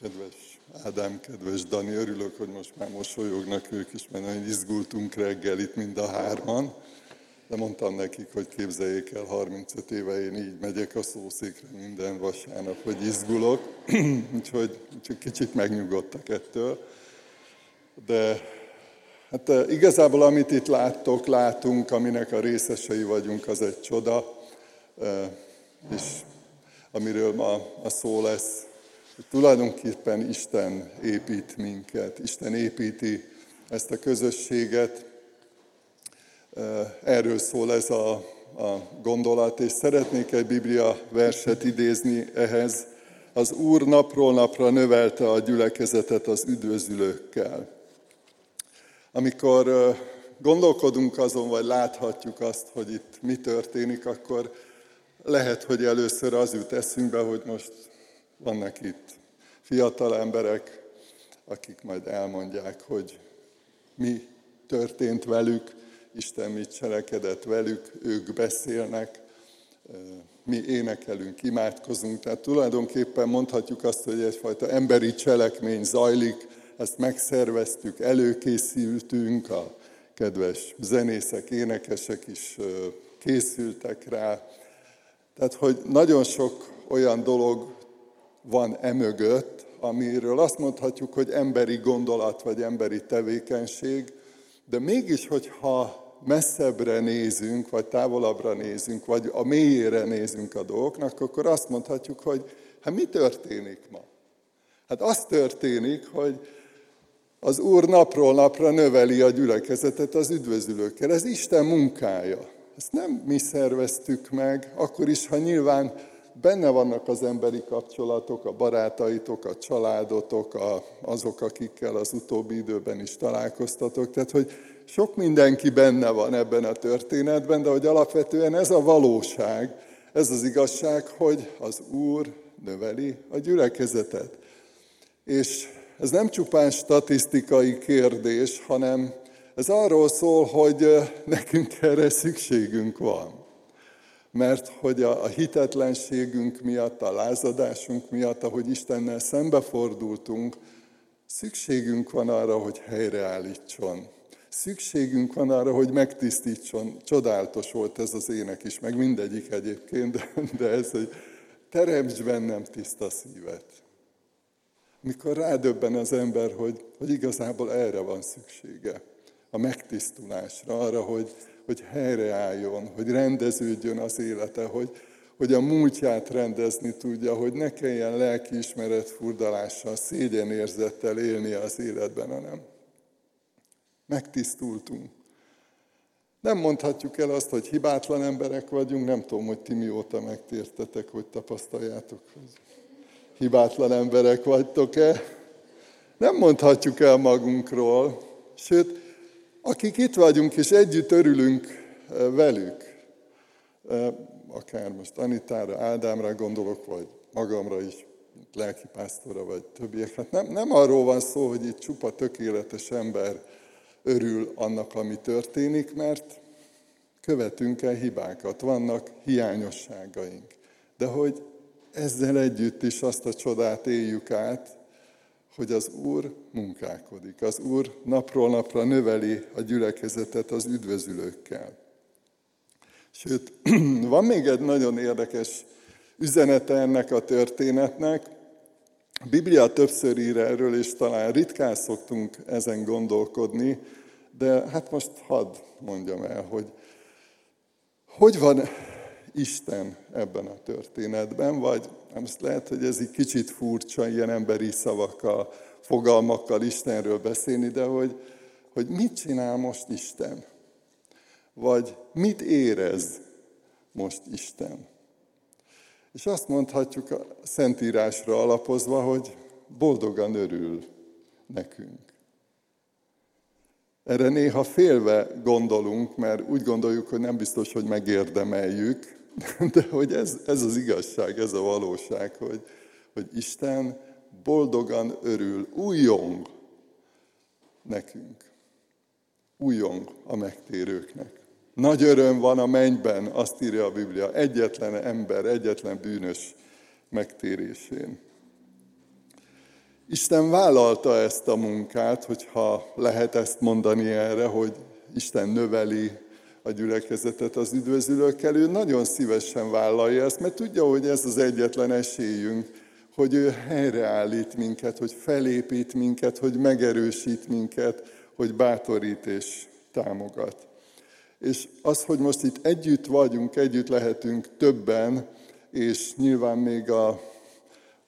Kedves Ádám, kedves Dani, örülök, hogy most már mosolyognak ők is, mert nagyon izgultunk reggel itt mind a hárman. De mondtam nekik, hogy képzeljék el, 35 éve én így megyek a szószékre minden vasárnap, hogy izgulok. úgyhogy, úgyhogy kicsit megnyugodtak ettől. De hát eh, igazából amit itt láttok, látunk, aminek a részesei vagyunk, az egy csoda. Eh, és amiről ma a szó lesz, tulajdonképpen Isten épít minket, Isten építi ezt a közösséget. Erről szól ez a, a gondolat, és szeretnék egy Biblia verset idézni ehhez. Az Úr napról napra növelte a gyülekezetet az üdvözülőkkel. Amikor gondolkodunk azon, vagy láthatjuk azt, hogy itt mi történik, akkor lehet, hogy először az jut eszünkbe, hogy most vannak itt fiatal emberek, akik majd elmondják, hogy mi történt velük, Isten mit cselekedett velük, ők beszélnek, mi énekelünk, imádkozunk. Tehát tulajdonképpen mondhatjuk azt, hogy egyfajta emberi cselekmény zajlik, ezt megszerveztük, előkészültünk, a kedves zenészek, énekesek is készültek rá. Tehát, hogy nagyon sok olyan dolog van emögött, amiről azt mondhatjuk, hogy emberi gondolat vagy emberi tevékenység, de mégis, hogyha messzebbre nézünk, vagy távolabbra nézünk, vagy a mélyére nézünk a dolgoknak, akkor azt mondhatjuk, hogy hát mi történik ma? Hát az történik, hogy az Úr napról napra növeli a gyülekezetet az üdvözülőkkel. Ez Isten munkája. Ezt nem mi szerveztük meg, akkor is, ha nyilván benne vannak az emberi kapcsolatok, a barátaitok, a családotok, a, azok, akikkel az utóbbi időben is találkoztatok. Tehát, hogy sok mindenki benne van ebben a történetben, de hogy alapvetően ez a valóság, ez az igazság, hogy az Úr növeli a gyülekezetet. És ez nem csupán statisztikai kérdés, hanem ez arról szól, hogy nekünk erre szükségünk van mert hogy a, a hitetlenségünk miatt, a lázadásunk miatt, ahogy Istennel szembefordultunk, szükségünk van arra, hogy helyreállítson. Szükségünk van arra, hogy megtisztítson. Csodálatos volt ez az ének is, meg mindegyik egyébként, de, de ez, hogy teremts bennem tiszta szívet. Mikor rádöbben az ember, hogy, hogy igazából erre van szüksége, a megtisztulásra, arra, hogy, hogy helyreálljon, hogy rendeződjön az élete, hogy, hogy a múltját rendezni tudja, hogy ne kelljen lelkiismeret furdalással, szégyenérzettel élni az életben, hanem megtisztultunk. Nem mondhatjuk el azt, hogy hibátlan emberek vagyunk, nem tudom, hogy ti mióta megtértetek, hogy tapasztaljátok, hogy hibátlan emberek vagytok-e. Nem mondhatjuk el magunkról, sőt, akik itt vagyunk és együtt örülünk velük, akár most Anitára, Ádámra gondolok, vagy magamra is, lelkipásztora, vagy többiek. Hát nem, nem arról van szó, hogy itt csupa tökéletes ember örül annak, ami történik, mert követünk el hibákat, vannak hiányosságaink. De hogy ezzel együtt is azt a csodát éljük át, hogy az Úr munkálkodik. Az Úr napról napra növeli a gyülekezetet az üdvözülőkkel. Sőt, van még egy nagyon érdekes üzenete ennek a történetnek. A Biblia többször ír erről, és talán ritkán szoktunk ezen gondolkodni, de hát most hadd mondjam el, hogy hogy van Isten ebben a történetben, vagy most lehet, hogy ez egy kicsit furcsa, ilyen emberi szavakkal, fogalmakkal Istenről beszélni, de hogy, hogy mit csinál most Isten? Vagy mit érez most Isten? És azt mondhatjuk a Szentírásra alapozva, hogy boldogan örül nekünk. Erre néha félve gondolunk, mert úgy gondoljuk, hogy nem biztos, hogy megérdemeljük, de hogy ez, ez az igazság, ez a valóság, hogy, hogy Isten boldogan örül, újjong nekünk. Újjong a megtérőknek. Nagy öröm van a mennyben, azt írja a Biblia, egyetlen ember, egyetlen bűnös megtérésén. Isten vállalta ezt a munkát, hogyha lehet ezt mondani erre, hogy Isten növeli a gyülekezetet az üdvözülőkkel, ő nagyon szívesen vállalja ezt, mert tudja, hogy ez az egyetlen esélyünk, hogy ő helyreállít minket, hogy felépít minket, hogy megerősít minket, hogy bátorít és támogat. És az, hogy most itt együtt vagyunk, együtt lehetünk többen, és nyilván még a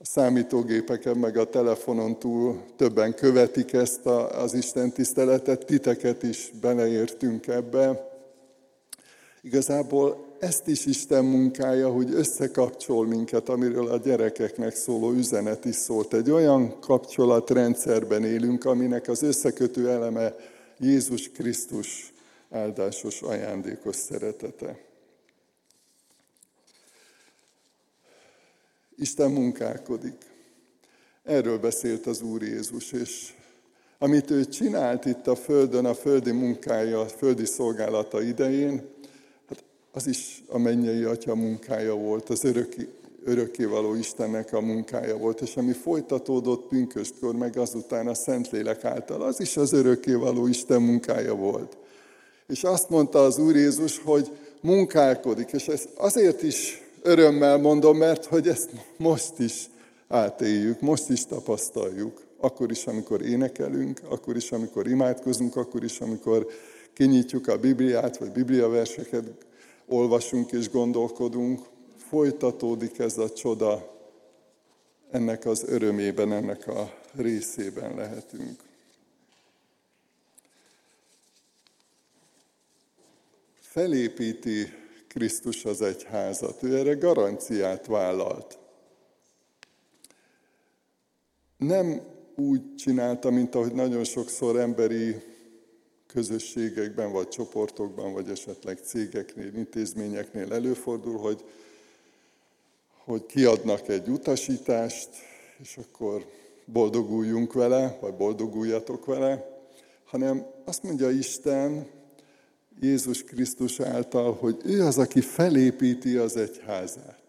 számítógépeken, meg a telefonon túl többen követik ezt az Isten tiszteletet, titeket is beleértünk ebbe. Igazából ezt is Isten munkája, hogy összekapcsol minket, amiről a gyerekeknek szóló üzenet is szólt. Egy olyan kapcsolatrendszerben élünk, aminek az összekötő eleme Jézus Krisztus áldásos ajándékos szeretete. Isten munkálkodik. Erről beszélt az Úr Jézus, és amit ő csinált itt a Földön, a földi munkája, a földi szolgálata idején, az is a mennyei Atya munkája volt, az öröki, örökkévaló Istennek a munkája volt, és ami folytatódott pünköstkor, meg azután a Szentlélek által, az is az örökkévaló Isten munkája volt. És azt mondta az Úr Jézus, hogy munkálkodik, és ez azért is örömmel mondom, mert hogy ezt most is átéljük, most is tapasztaljuk. Akkor is, amikor énekelünk, akkor is, amikor imádkozunk, akkor is, amikor kinyitjuk a Bibliát, vagy Bibliaverseket olvasunk és gondolkodunk, folytatódik ez a csoda, ennek az örömében, ennek a részében lehetünk. Felépíti Krisztus az egyházat. Ő erre garanciát vállalt. Nem úgy csinálta, mint ahogy nagyon sokszor emberi közösségekben, vagy csoportokban, vagy esetleg cégeknél, intézményeknél előfordul, hogy, hogy kiadnak egy utasítást, és akkor boldoguljunk vele, vagy boldoguljatok vele, hanem azt mondja Isten, Jézus Krisztus által, hogy ő az, aki felépíti az egyházát.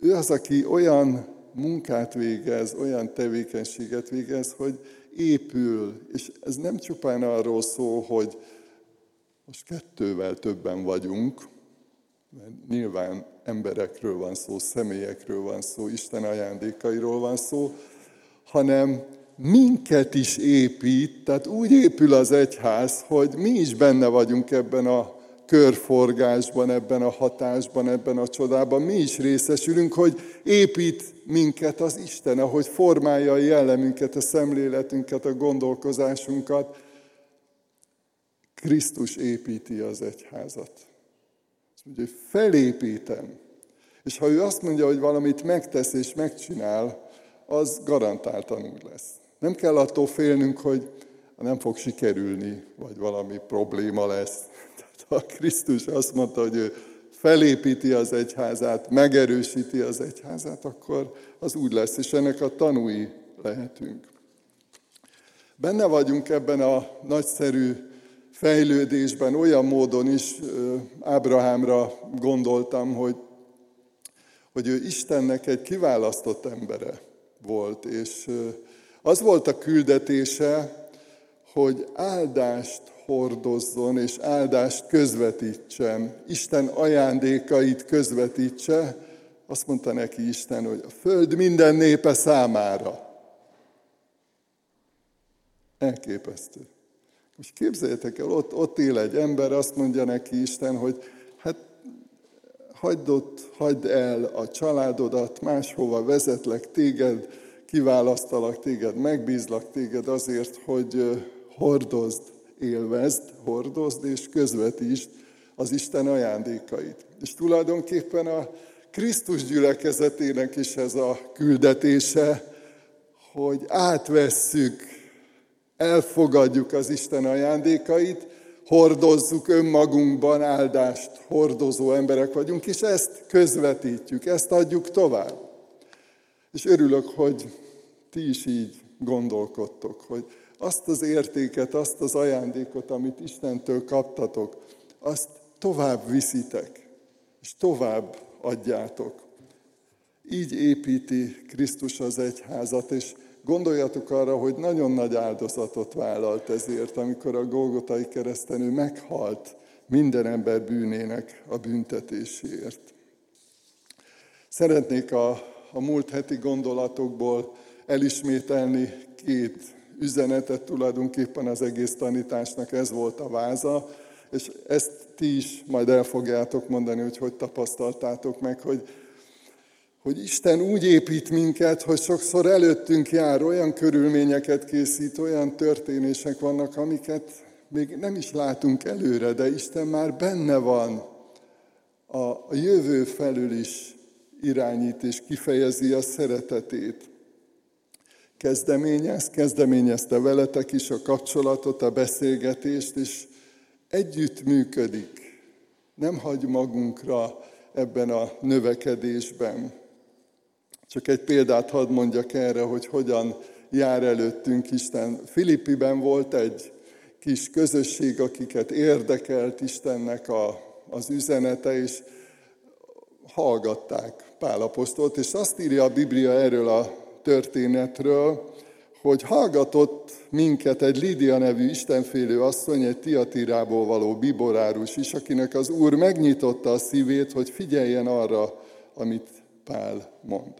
Ő az, aki olyan munkát végez, olyan tevékenységet végez, hogy épül, és ez nem csupán arról szól, hogy most kettővel többen vagyunk, mert nyilván emberekről van szó, személyekről van szó, Isten ajándékairól van szó, hanem minket is épít, tehát úgy épül az egyház, hogy mi is benne vagyunk ebben a körforgásban, ebben a hatásban, ebben a csodában, mi is részesülünk, hogy épít minket az Isten, ahogy formálja a jellemünket, a szemléletünket, a gondolkozásunkat. Krisztus építi az egyházat. Azt mondja, hogy felépítem. És ha ő azt mondja, hogy valamit megtesz és megcsinál, az garantáltan úgy lesz. Nem kell attól félnünk, hogy nem fog sikerülni, vagy valami probléma lesz. Ha Krisztus azt mondta, hogy ő felépíti az egyházát, megerősíti az egyházát, akkor az úgy lesz, és ennek a tanúi lehetünk. Benne vagyunk ebben a nagyszerű fejlődésben, olyan módon is Ábrahámra gondoltam, hogy, hogy ő Istennek egy kiválasztott embere volt, és az volt a küldetése, hogy áldást hordozzon és áldást közvetítsen, Isten ajándékait közvetítse, azt mondta neki Isten, hogy a föld minden népe számára. Elképesztő. Most képzeljétek el, ott, ott él egy ember, azt mondja neki Isten, hogy hát hagyd ott, hagyd el a családodat, máshova vezetlek téged, kiválasztalak téged, megbízlak téged azért, hogy hordozd, élvezd, hordozd és közvetítsd az Isten ajándékait. És tulajdonképpen a Krisztus gyülekezetének is ez a küldetése, hogy átvesszük, elfogadjuk az Isten ajándékait, hordozzuk önmagunkban áldást, hordozó emberek vagyunk, és ezt közvetítjük, ezt adjuk tovább. És örülök, hogy ti is így gondolkodtok, hogy azt az értéket, azt az ajándékot, amit Istentől kaptatok, azt tovább viszitek, és tovább adjátok. Így építi Krisztus az egyházat, és gondoljatok arra, hogy nagyon nagy áldozatot vállalt ezért, amikor a Golgotai kereszten ő meghalt minden ember bűnének a büntetéséért. Szeretnék a, a múlt heti gondolatokból elismételni két üzenetet, tulajdonképpen az egész tanításnak ez volt a váza, és ezt ti is majd el fogjátok mondani, hogy hogy tapasztaltátok meg, hogy, hogy Isten úgy épít minket, hogy sokszor előttünk jár, olyan körülményeket készít, olyan történések vannak, amiket még nem is látunk előre, de Isten már benne van a, jövő felül is irányít és kifejezi a szeretetét. Kezdeményez, kezdeményezte veletek is a kapcsolatot, a beszélgetést, és együtt működik. Nem hagy magunkra ebben a növekedésben. Csak egy példát hadd mondjak erre, hogy hogyan jár előttünk Isten. Filippiben volt egy kis közösség, akiket érdekelt Istennek a, az üzenete, és hallgatták Pálaposztolt, és azt írja a Biblia erről a történetről, hogy hallgatott minket egy Lídia nevű istenfélő asszony, egy Tiatirából való biborárus is, akinek az Úr megnyitotta a szívét, hogy figyeljen arra, amit Pál mond.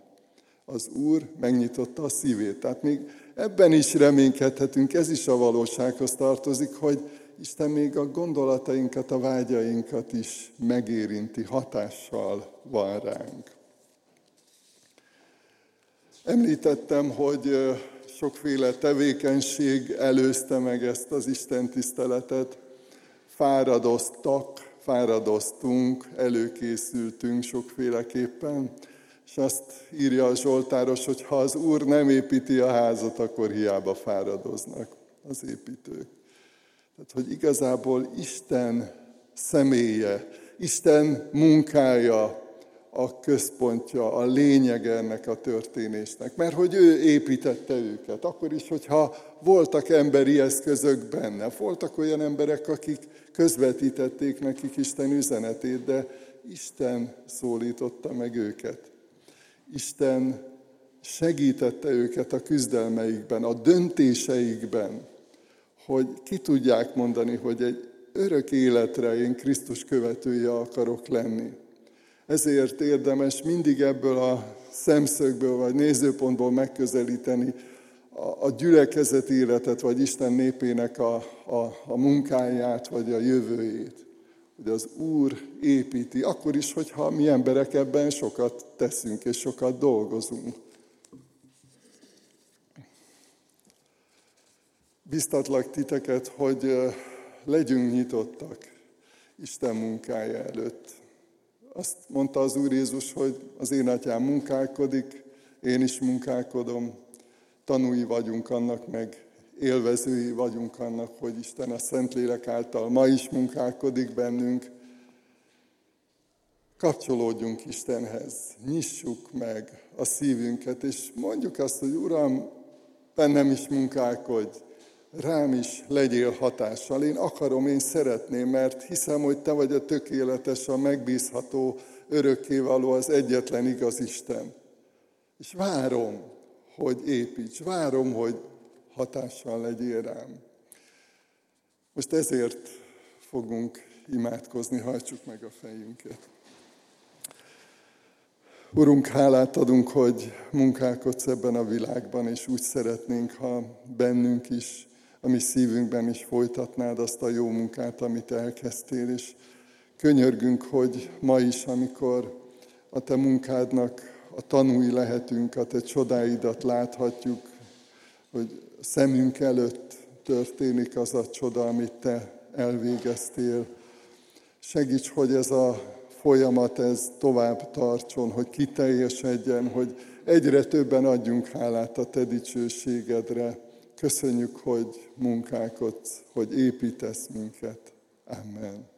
Az Úr megnyitotta a szívét. Tehát még ebben is reménykedhetünk, ez is a valósághoz tartozik, hogy Isten még a gondolatainkat, a vágyainkat is megérinti, hatással van ránk. Említettem, hogy sokféle tevékenység előzte meg ezt az Isten tiszteletet. Fáradoztak, fáradoztunk, előkészültünk sokféleképpen, és azt írja a Zsoltáros, hogy ha az Úr nem építi a házat, akkor hiába fáradoznak az építők. Tehát, hogy igazából Isten személye, Isten munkája a központja, a lényeg ennek a történésnek. Mert hogy ő építette őket, akkor is, hogyha voltak emberi eszközök benne, voltak olyan emberek, akik közvetítették nekik Isten üzenetét, de Isten szólította meg őket. Isten segítette őket a küzdelmeikben, a döntéseikben, hogy ki tudják mondani, hogy egy örök életre én Krisztus követője akarok lenni. Ezért érdemes mindig ebből a szemszögből vagy nézőpontból megközelíteni a, a gyülekezet életet, vagy Isten népének a, a, a munkáját, vagy a jövőjét. Hogy az Úr építi, akkor is, hogyha mi emberek ebben sokat teszünk és sokat dolgozunk. Biztatlak titeket, hogy legyünk nyitottak Isten munkája előtt. Azt mondta az Úr Jézus, hogy az én atyám munkálkodik, én is munkálkodom, tanúi vagyunk annak, meg élvezői vagyunk annak, hogy Isten a Szentlélek által ma is munkálkodik bennünk. Kapcsolódjunk Istenhez, nyissuk meg a szívünket, és mondjuk azt, hogy Uram, bennem is munkálkodj, rám is legyél hatással. Én akarom, én szeretném, mert hiszem, hogy te vagy a tökéletes, a megbízható, örökkévaló, az egyetlen igaz Isten. És várom, hogy építs, várom, hogy hatással legyél rám. Most ezért fogunk imádkozni, hajtsuk meg a fejünket. Urunk, hálát adunk, hogy munkálkodsz ebben a világban, és úgy szeretnénk, ha bennünk is a mi szívünkben is folytatnád azt a jó munkát, amit elkezdtél, és könyörgünk, hogy ma is, amikor a te munkádnak a tanúi lehetünk, a te csodáidat láthatjuk, hogy szemünk előtt történik az a csoda, amit te elvégeztél. Segíts, hogy ez a folyamat ez tovább tartson, hogy kiteljesedjen, hogy egyre többen adjunk hálát a te dicsőségedre. Köszönjük, hogy munkálkodsz, hogy építesz minket. Amen.